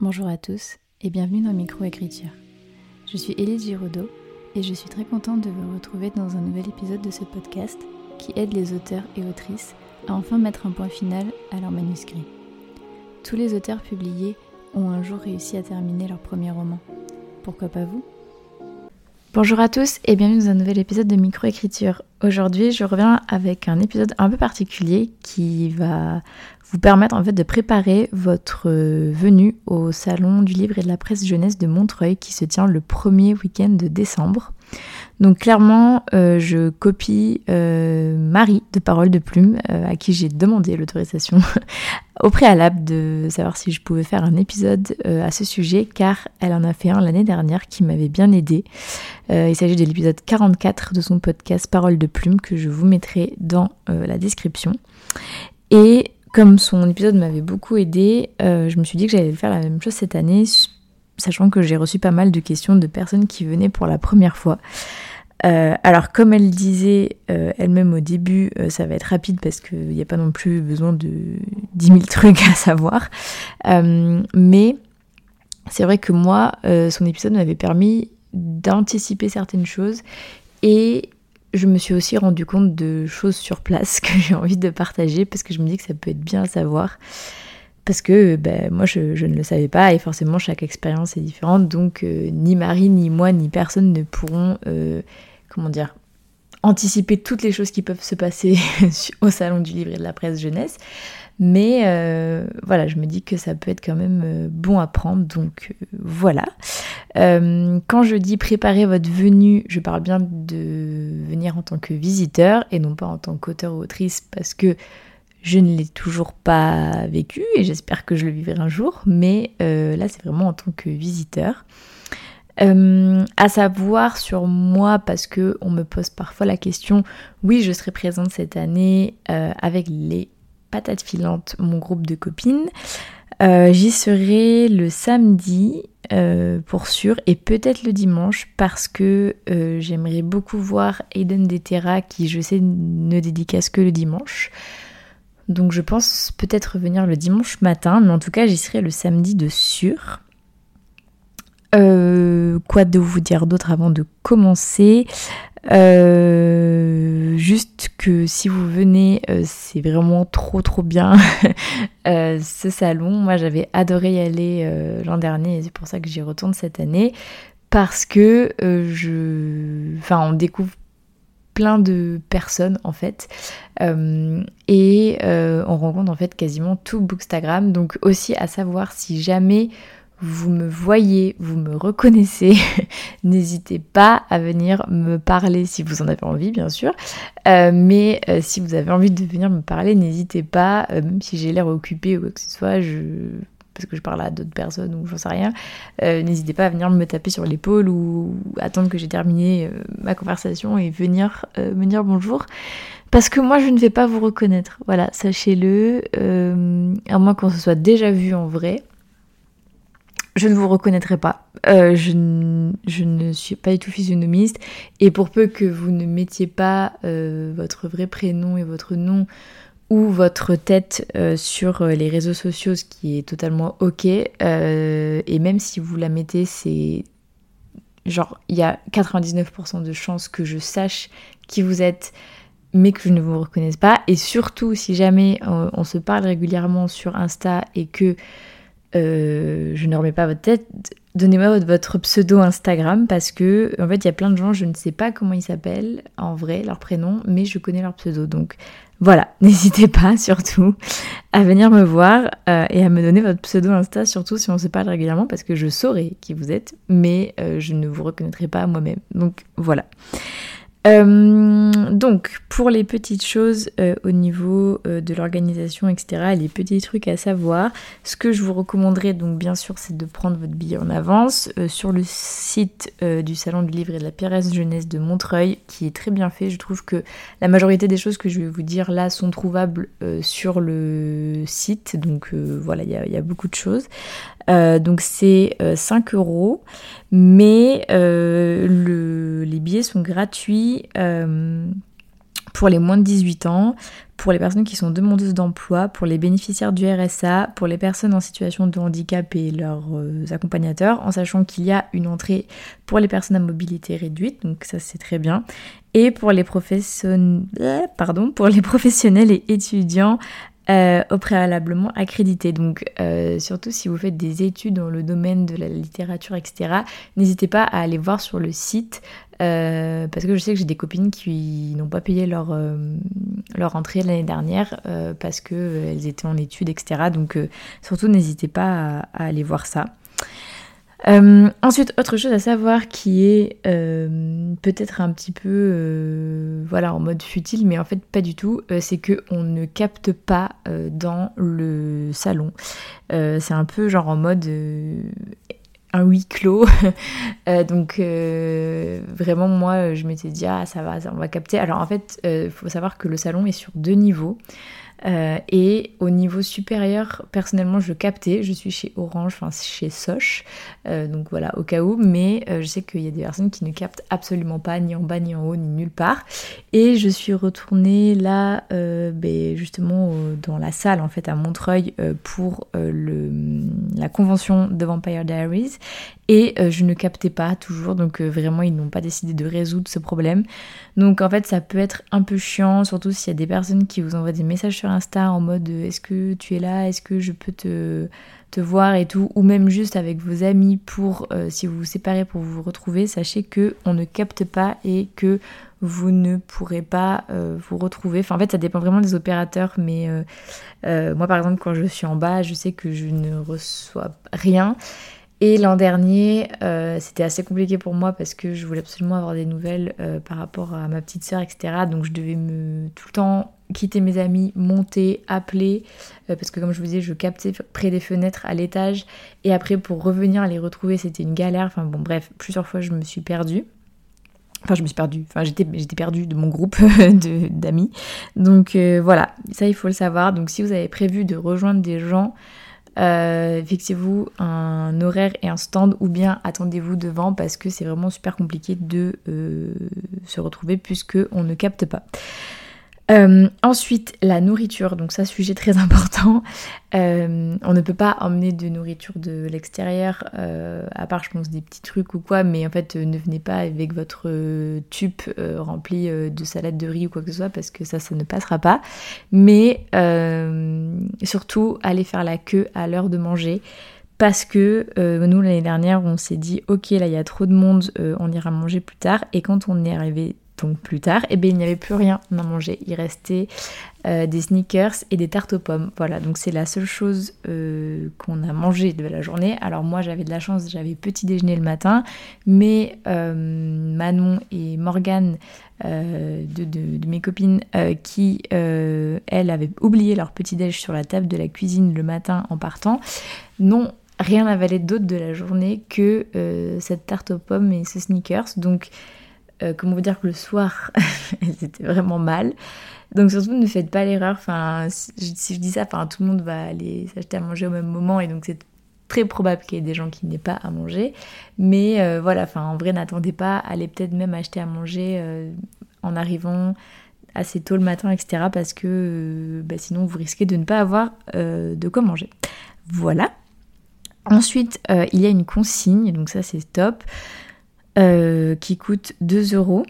Bonjour à tous et bienvenue dans Microécriture. Je suis Élise Giraudot et je suis très contente de vous retrouver dans un nouvel épisode de ce podcast qui aide les auteurs et autrices à enfin mettre un point final à leur manuscrit. Tous les auteurs publiés ont un jour réussi à terminer leur premier roman. Pourquoi pas vous? Bonjour à tous et bienvenue dans un nouvel épisode de Microécriture. Aujourd'hui, je reviens avec un épisode un peu particulier qui va vous permettre en fait de préparer votre venue au salon du livre et de la presse jeunesse de Montreuil qui se tient le premier week-end de décembre. Donc clairement, euh, je copie euh, Marie de Parole de Plume, à qui j'ai demandé l'autorisation au préalable de savoir si je pouvais faire un épisode à ce sujet, car elle en a fait un l'année dernière qui m'avait bien aidé. il s'agit de l'épisode 44 de son podcast Parole de Plume que je vous mettrai dans la description. Et comme son épisode m'avait beaucoup aidé, euh, je me suis dit que j'allais faire la même chose cette année, sachant que j'ai reçu pas mal de questions de personnes qui venaient pour la première fois. Euh, alors comme elle disait euh, elle-même au début, ça va être rapide parce qu'il n'y a pas non plus besoin de 10 000 trucs à savoir. mais c'est vrai que moi, son épisode m'avait permis d'anticiper certaines choses et je me suis aussi rendu compte de choses sur place que j'ai envie de partager parce que je me dis que ça peut être bien à savoir. Parce que ben, moi je, ne le savais pas et forcément chaque expérience est différente donc euh, ni Marie ni moi ni personne ne pourront euh, comment dire anticiper toutes les choses qui peuvent se passer au salon du livre et de la presse jeunesse. Mais euh, voilà, je me dis que ça peut être quand même euh, bon à prendre, donc euh, voilà. quand je dis préparer votre venue, je parle bien de venir en tant que visiteur et non pas en tant qu'auteur ou autrice parce que je ne l'ai toujours pas vécu et j'espère que je le vivrai un jour, mais là c'est vraiment en tant que visiteur. À savoir sur moi parce que on me pose parfois la question oui je serai présente cette année avec les patate filante, mon groupe de copines. Euh, j'y serai le samedi euh, pour sûr et peut-être le dimanche parce que euh, j'aimerais beaucoup voir Aiden Detera qui je sais ne dédicace que le dimanche. Donc je pense peut-être venir le dimanche matin, mais en tout cas j'y serai le samedi de sûr. Quoi de vous dire d'autre avant de commencer euh, juste que si vous venez, euh, c'est vraiment trop trop bien euh, ce salon. Moi j'avais adoré y aller l'an dernier et c'est pour ça que j'y retourne cette année. Parce que je. Enfin, on découvre plein de personnes en fait et on rencontre en fait quasiment tout Bookstagram donc aussi à savoir si jamais vous me voyez, vous me reconnaissez, n'hésitez pas à venir me parler si vous en avez envie, bien sûr. Euh, mais euh, si vous avez envie de venir me parler, n'hésitez pas, euh, même si j'ai l'air occupée ou quoi que ce soit, parce que je parle à d'autres personnes ou j'en sais rien, n'hésitez pas à venir me taper sur l'épaule ou attendre que j'ai terminé ma conversation et venir me dire bonjour. Parce que moi, je ne vais pas vous reconnaître. Voilà, sachez-le, à moins qu'on se soit déjà vu en vrai je ne vous reconnaîtrai pas. Euh, je, ne suis pas du tout physionomiste. Et pour peu que vous ne mettiez pas euh, votre vrai prénom et votre nom ou votre tête euh, sur les réseaux sociaux, ce qui est totalement ok. et même si vous la mettez, c'est genre il y a 99% de chances que je sache qui vous êtes mais que je ne vous reconnaisse pas. Et surtout, si jamais on se parle régulièrement sur Insta et que euh, je ne remets pas votre tête, donnez-moi votre pseudo Instagram parce que en fait il y a plein de gens, je ne sais pas comment ils s'appellent en vrai, leur prénom, mais je connais leur pseudo. Donc voilà, n'hésitez pas surtout à venir me voir euh, et à me donner votre pseudo Insta, surtout si on se parle régulièrement parce que je saurai qui vous êtes, mais euh, je ne vous reconnaîtrai pas moi-même. Donc voilà. Euh, donc, pour les petites choses euh, au niveau euh, de l'organisation, etc., les petits trucs à savoir, ce que je vous recommanderais, donc bien sûr, c'est de prendre votre billet en avance sur le site du Salon du Livre et de la Pierresse Jeunesse de Montreuil, qui est très bien fait. Je trouve que la majorité des choses que je vais vous dire là sont trouvables sur le site, donc voilà, il y, y, a beaucoup de choses. Donc, c'est 5 euros, mais le, les billets sont gratuits pour les moins de 18 ans, pour les personnes qui sont demandeuses d'emploi, pour les bénéficiaires du RSA, pour les personnes en situation de handicap et leurs euh, accompagnateurs, en sachant qu'il y a une entrée pour les personnes à mobilité réduite, donc ça c'est très bien, et pour les, euh, pardon, pour les professionnels et étudiants euh, au préalablement accrédités. Donc surtout si vous faites des études dans le domaine de la littérature, etc., n'hésitez pas à aller voir sur le site euh, parce que je sais que j'ai des copines qui n'ont pas payé leur, euh, leur entrée l'année dernière euh, parce qu'elles étaient en études, etc. Donc surtout n'hésitez pas à, aller voir ça. Ensuite, autre chose à savoir qui est peut-être un petit peu voilà, en mode futile, mais en fait pas du tout, c'est que on ne capte pas dans le salon. c'est un peu genre en mode un huis clos. Euh, donc euh, vraiment moi je m'étais dit ah ça va, on va capter. Alors en fait il euh, faut savoir que le salon est sur deux niveaux. Euh, et au niveau supérieur, personnellement, je captais. Je suis chez Orange, enfin chez Soch. Euh, donc voilà, au cas où. Mais euh, je sais qu'il y a des personnes qui ne captent absolument pas, ni en bas, ni en haut, ni nulle part. Et je suis retournée là, ben, justement, dans la salle, en fait, à Montreuil, pour la convention de Vampire Diaries. Et je ne captais pas toujours. Donc vraiment, ils n'ont pas décidé de résoudre ce problème. Donc en fait, ça peut être un peu chiant, surtout s'il y a des personnes qui vous envoient des messages sur Insta en mode est-ce que tu es là, est-ce que je peux te, te voir et tout, ou même juste avec vos amis pour, euh, si vous vous séparez pour vous retrouver, sachez que on ne capte pas et que vous ne pourrez pas euh, vous retrouver. Enfin, en fait, ça dépend vraiment des opérateurs, mais euh, moi, par exemple, quand je suis en bas, je sais que je ne reçois rien. Et l'an dernier, euh, c'était assez compliqué pour moi parce que je voulais absolument avoir des nouvelles euh, par rapport à ma petite sœur, etc. Donc je devais me tout le temps quitter mes amis, monter, appeler, euh, parce que comme je vous disais, je captais près des fenêtres à l'étage. Et après, pour revenir les retrouver, c'était une galère. Enfin bon, bref, plusieurs fois, je me suis perdue. Enfin, je me suis perdue. Enfin, j'étais, j'étais perdue de mon groupe d'amis. Donc voilà, ça, il faut le savoir. Donc si vous avez prévu de rejoindre des gens, euh, fixez-vous un horaire et un stand ou bien attendez-vous devant parce que c'est vraiment super compliqué de euh, se retrouver puisque on ne capte pas. Euh, ensuite, la nourriture, donc ça, sujet très important. Euh, on ne peut pas emmener de nourriture de l'extérieur, euh, à part, je pense, des petits trucs ou quoi, mais en fait, ne venez pas avec votre tube rempli de salade de riz ou quoi que ce soit, parce que ça, ça ne passera pas. Mais surtout, allez faire la queue à l'heure de manger. Parce que nous, l'année dernière, on s'est dit, ok, là, il y a trop de monde, on ira manger plus tard. Et quand on est arrivé donc plus tard, et eh bien il n'y avait plus rien à manger. Il restait euh, des sneakers et des tartes aux pommes. Voilà, donc c'est la seule chose euh, qu'on a mangé de la journée. Alors moi j'avais de la chance, j'avais petit déjeuner le matin, mais euh, Manon et Morgane, de, mes copines, qui elles avaient oublié leur petit déj sur la table de la cuisine le matin en partant, n'ont rien avalé d'autre de la journée que cette tarte aux pommes et ce sneakers. Donc euh, comment vous dire que le soir, c'était vraiment mal. Donc surtout ne faites pas l'erreur. Enfin, si je dis ça, enfin tout le monde va aller s'acheter à manger au même moment et donc c'est très probable qu'il y ait des gens qui n'aient pas à manger. Mais euh, voilà, en vrai, n'attendez pas. Allez peut-être même acheter à manger euh, en arrivant assez tôt le matin, etc. Parce que bah, sinon vous risquez de ne pas avoir de quoi manger. Voilà. Ensuite, il y a une consigne, donc ça c'est top. Euh, qui coûte 2 euros.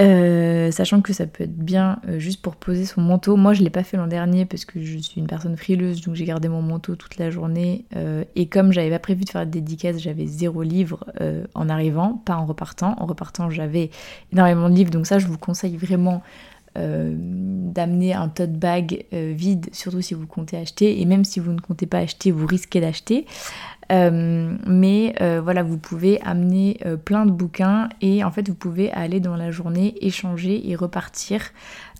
Euh, sachant que ça peut être bien euh, juste pour poser son manteau. Moi, je l'ai pas fait l'an dernier parce que je suis une personne frileuse, donc j'ai gardé mon manteau toute la journée. et comme j'avais pas prévu de faire de dédicace, j'avais zéro livre en arrivant, pas en repartant. En repartant, j'avais énormément de livres, donc ça, je vous conseille vraiment d'amener un tote bag vide, surtout si vous comptez acheter. Et même si vous ne comptez pas acheter, vous risquez d'acheter. Euh, mais euh, voilà, vous pouvez amener euh, plein de bouquins et en fait vous pouvez aller dans la journée échanger et repartir.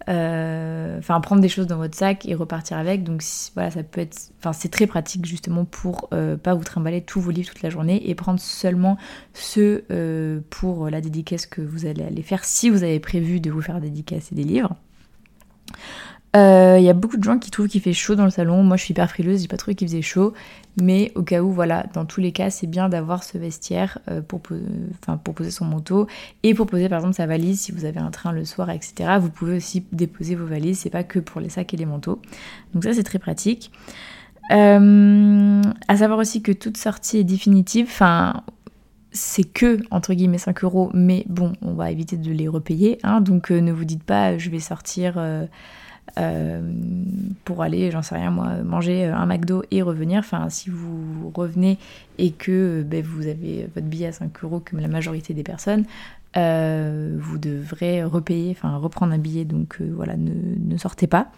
Enfin, prendre des choses dans votre sac et repartir avec. Donc voilà, ça peut être. Enfin, c'est très pratique justement pour pas vous trimballer tous vos livres toute la journée et prendre seulement ceux pour la dédicace que vous allez aller faire si vous avez prévu de vous faire dédicacer des livres. Euh, il y a beaucoup de gens qui trouvent qu'il fait chaud dans le salon. Moi, je suis hyper frileuse, j'ai pas trouvé qu'il faisait chaud. Mais au cas où, voilà, dans tous les cas, c'est bien d'avoir ce vestiaire euh, pour, poser son manteau et pour poser par exemple sa valise si vous avez un train le soir, etc. Vous pouvez aussi déposer vos valises, c'est pas que pour les sacs et les manteaux. Donc ça, c'est très pratique. Euh, à savoir aussi que toute sortie est définitive. Enfin, c'est que entre guillemets 5 euros, mais bon, on va éviter de les repayer. Hein, donc ne vous dites pas, je vais sortir euh, pour aller, j'en sais rien moi, manger un McDo et revenir. Enfin, si vous revenez et que ben, vous avez votre billet à 5 euros comme la majorité des personnes, euh, vous devrez repayer, enfin reprendre un billet, donc euh, voilà, ne, sortez pas.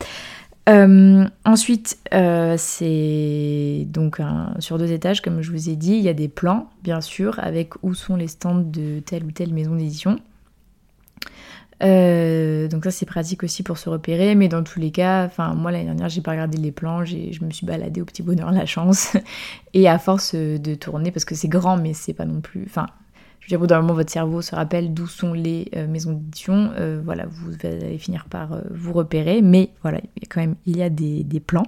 ensuite, c'est donc sur deux étages, comme je vous ai dit, il y a des plans, bien sûr, avec où sont les stands de telle ou telle maison d'édition. Euh, donc ça c'est pratique aussi pour se repérer, mais dans tous les cas, enfin moi l'année dernière j'ai pas regardé les plans, je me suis baladée au petit bonheur la chance, et à force de tourner, parce que c'est grand mais c'est pas non plus, enfin je veux dire au bout d'un moment votre cerveau se rappelle d'où sont les euh, maisons d'édition, euh, voilà vous allez finir par vous repérer, mais voilà quand même il y a des, des plans.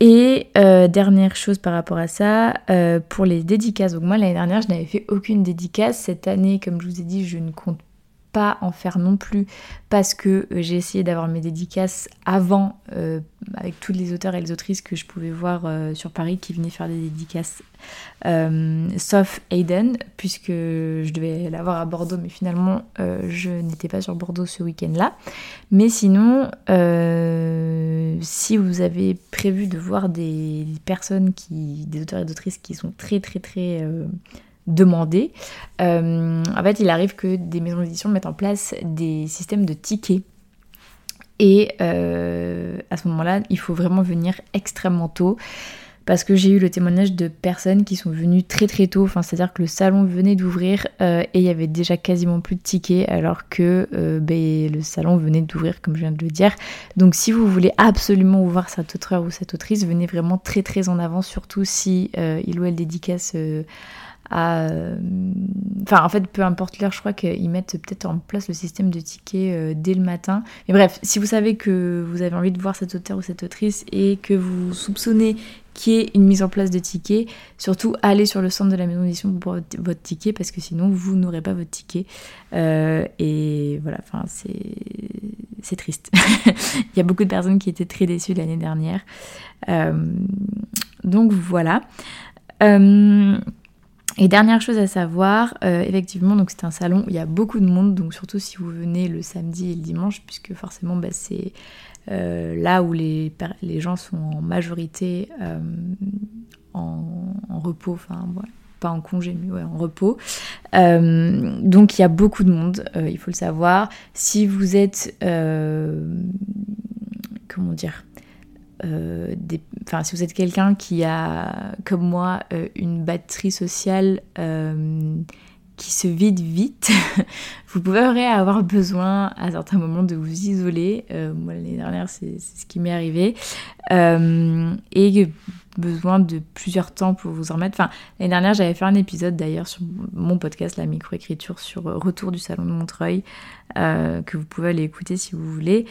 Et euh, dernière chose par rapport à ça, euh, pour les dédicaces. Donc moi l'année dernière je n'avais fait aucune dédicace. Cette année, comme je vous ai dit, je ne compte pas en faire non plus parce que euh, j'ai essayé d'avoir mes dédicaces avant euh, avec tous les auteurs et les autrices que je pouvais voir euh, sur Paris qui venaient faire des dédicaces. Sauf Aiden puisque je devais l'avoir à Bordeaux mais finalement je n'étais pas sur Bordeaux ce week-end là mais sinon si vous avez prévu de voir des personnes qui des auteurs et d'autrices qui sont très très très demander. Euh, en fait, il arrive que des maisons d'édition mettent en place des systèmes de tickets. Et euh, à ce moment-là, il faut vraiment venir extrêmement tôt. Parce que j'ai eu le témoignage de personnes qui sont venues très très tôt, enfin, c'est-à-dire que le salon venait d'ouvrir euh, et il y avait déjà quasiment plus de tickets alors que ben, le salon venait d'ouvrir comme je viens de le dire. Donc si vous voulez absolument voir cet auteur ou cette autrice, venez vraiment très très en avant, surtout si il ou elle dédicace euh, enfin, en fait, peu importe l'heure, je crois qu'ils mettent peut-être en place le système de tickets euh, dès le matin. Mais bref, si vous savez que vous avez envie de voir cet auteur ou cette autrice et que vous soupçonnez qu'il y ait une mise en place de tickets, surtout allez sur le centre de la maison d'édition pour votre ticket parce que sinon vous n'aurez pas votre ticket. Euh, et voilà, enfin, c'est triste. Il y a beaucoup de personnes qui étaient très déçues l'année dernière. donc voilà. Et dernière chose à savoir, euh, effectivement, donc c'est un salon où il y a beaucoup de monde, donc surtout si vous venez le samedi et le dimanche, puisque forcément bah, c'est euh, là où les, les, gens sont en majorité euh, en, repos, enfin pas en congé, mais ouais, en repos. donc il y a beaucoup de monde, il faut le savoir. Si vous êtes, comment dire, euh, si vous êtes quelqu'un qui a, comme moi, euh, une batterie sociale euh, qui se vide vite, vous pouvez avoir besoin à certains moments de vous isoler. moi, l'année dernière, c'est ce qui m'est arrivé. et besoin de plusieurs temps pour vous en remettre. Enfin, l'année dernière, j'avais fait un épisode d'ailleurs sur mon podcast, la microécriture, sur Retour du Salon de Montreuil, que vous pouvez aller écouter si vous voulez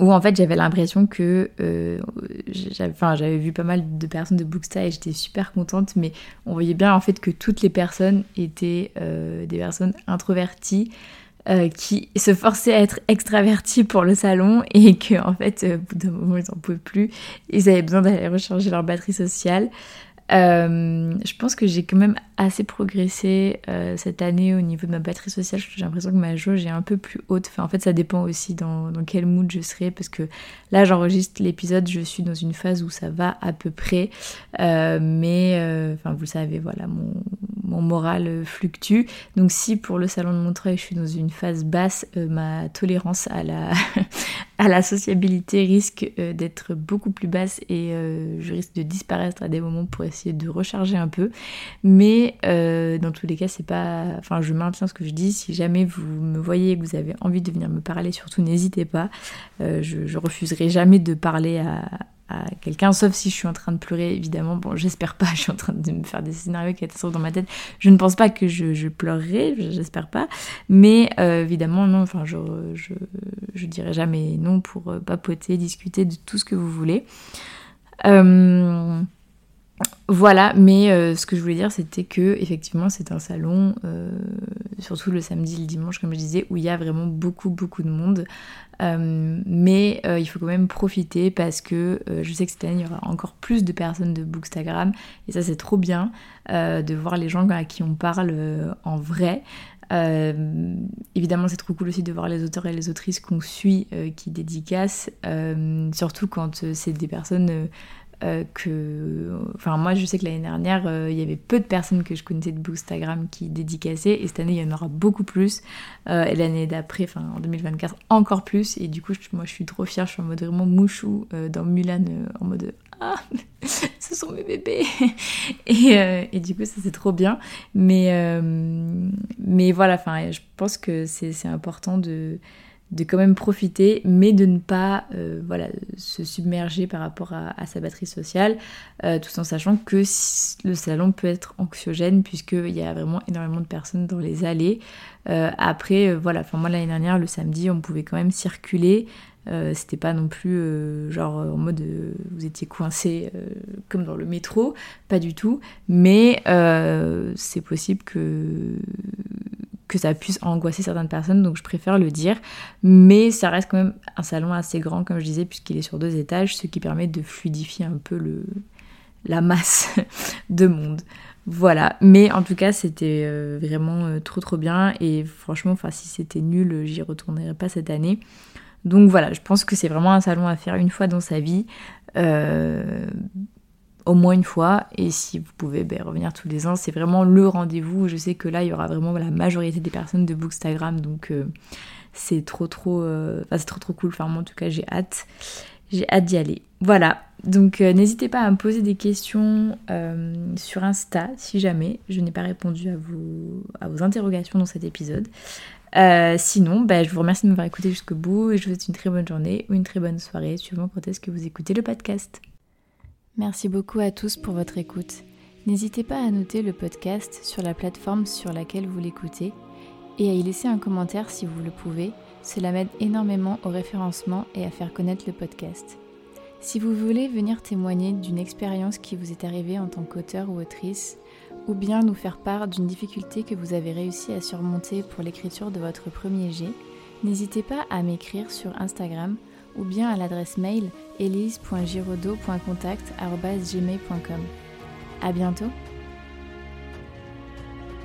où en fait j'avais l'impression que euh, j'avais vu pas mal de personnes de Booksta et j'étais super contente mais on voyait bien en fait que toutes les personnes étaient euh, des personnes introverties euh, qui se forçaient à être extraverties pour le salon et que en fait au bout d'un moment ils en pouvaient plus. Ils avaient besoin d'aller recharger leur batterie sociale euh, je pense que j'ai quand même assez progressé euh, cette année au niveau de ma batterie sociale. J'ai l'impression que ma jauge est un peu plus haute. En fait, ça dépend aussi dans, dans quel mood je serai parce que là, j'enregistre l'épisode, je suis dans une phase où ça va à peu près. Euh, mais, enfin, vous le savez, voilà, mon, mon moral fluctue. Donc, si pour le salon de Montreuil, je suis dans une phase basse, ma tolérance à la, à la sociabilité risque d'être beaucoup plus basse et je risque de disparaître à des moments pour essayer de recharger un peu. Mais euh, dans tous les cas, c'est pas. Enfin, je maintiens ce que je dis. Si jamais vous me voyez et que vous avez envie de venir me parler, surtout n'hésitez pas. Euh, je, refuserai jamais de parler à quelqu'un, sauf si je suis en train de pleurer, évidemment. Bon, j'espère pas, je suis en train de me faire des scénarios catastrophes dans ma tête. Je ne pense pas que je, pleurerai, j'espère pas. Mais euh, évidemment, non, enfin, je, je, je, dirais jamais non pour euh, papoter, discuter de tout ce que vous voulez. Euh, voilà, mais euh, ce que je voulais dire, c'était que effectivement, c'est un salon, euh, surtout le samedi, le dimanche, comme je disais, où il y a vraiment beaucoup, beaucoup de monde. Euh, mais il faut quand même profiter parce que je sais que cette année, il y aura encore plus de personnes de Bookstagram, et ça, c'est trop bien de voir les gens à qui on parle en vrai. évidemment, c'est trop cool aussi de voir les auteurs et les autrices qu'on suit qui dédicacent, surtout quand c'est des personnes euh, que, enfin moi je sais que l'année dernière euh, il y avait peu de personnes que je connaissais de Bookstagram qui dédicaçaient et cette année il y en aura beaucoup plus euh, et l'année d'après, enfin en 2024 encore plus et du coup moi je suis trop fière, je suis en mode vraiment mouchou dans Mulan en mode ah ce sont mes bébés. Et, et du coup ça c'est trop bien. Mais mais voilà enfin je pense que c'est important de de quand même profiter, mais de ne pas euh, voilà, se submerger par rapport à, sa batterie sociale, euh, tout en sachant que le salon peut être anxiogène puisqu'il y a vraiment énormément de personnes dans les allées. Euh, après, voilà, enfin moi l'année dernière, le samedi, on pouvait quand même circuler. C'était pas non plus genre en mode vous étiez coincé comme dans le métro, pas du tout. Mais c'est possible que que ça puisse angoisser certaines personnes, donc je préfère le dire. Mais ça reste quand même un salon assez grand, comme je disais, puisqu'il est sur deux étages, ce qui permet de fluidifier un peu le, la masse de monde. Voilà, mais en tout cas c'était euh, vraiment euh, trop trop bien et franchement, enfin si c'était nul, j'y retournerai pas cette année. Donc voilà, je pense que c'est vraiment un salon à faire une fois dans sa vie. Euh, au moins une fois. Et si vous pouvez ben, revenir tous les ans, c'est vraiment le rendez-vous. Je sais que là, il y aura vraiment la majorité des personnes de Bookstagram. Donc euh, c'est trop trop, euh, c'est trop trop cool. Enfin moi en tout cas j'ai hâte. J'ai hâte d'y aller. Voilà. Donc euh, n'hésitez pas à me poser des questions sur Insta si jamais je n'ai pas répondu à vos, interrogations dans cet épisode. sinon, ben, je vous remercie de m'avoir écouté jusqu'au bout et je vous souhaite une très bonne journée ou une très bonne soirée, suivant quand est-ce que vous écoutez le podcast. Merci beaucoup à tous pour votre écoute. N'hésitez pas à noter le podcast sur la plateforme sur laquelle vous l'écoutez et à y laisser un commentaire si vous le pouvez. Cela m'aide énormément au référencement et à faire connaître le podcast. Si vous voulez venir témoigner d'une expérience qui vous est arrivée en tant qu'auteur ou autrice, ou bien nous faire part d'une difficulté que vous avez réussi à surmonter pour l'écriture de votre premier jet, n'hésitez pas à m'écrire sur Instagram ou bien à l'adresse mail elise.giraudot.contact.gmail.com. À bientôt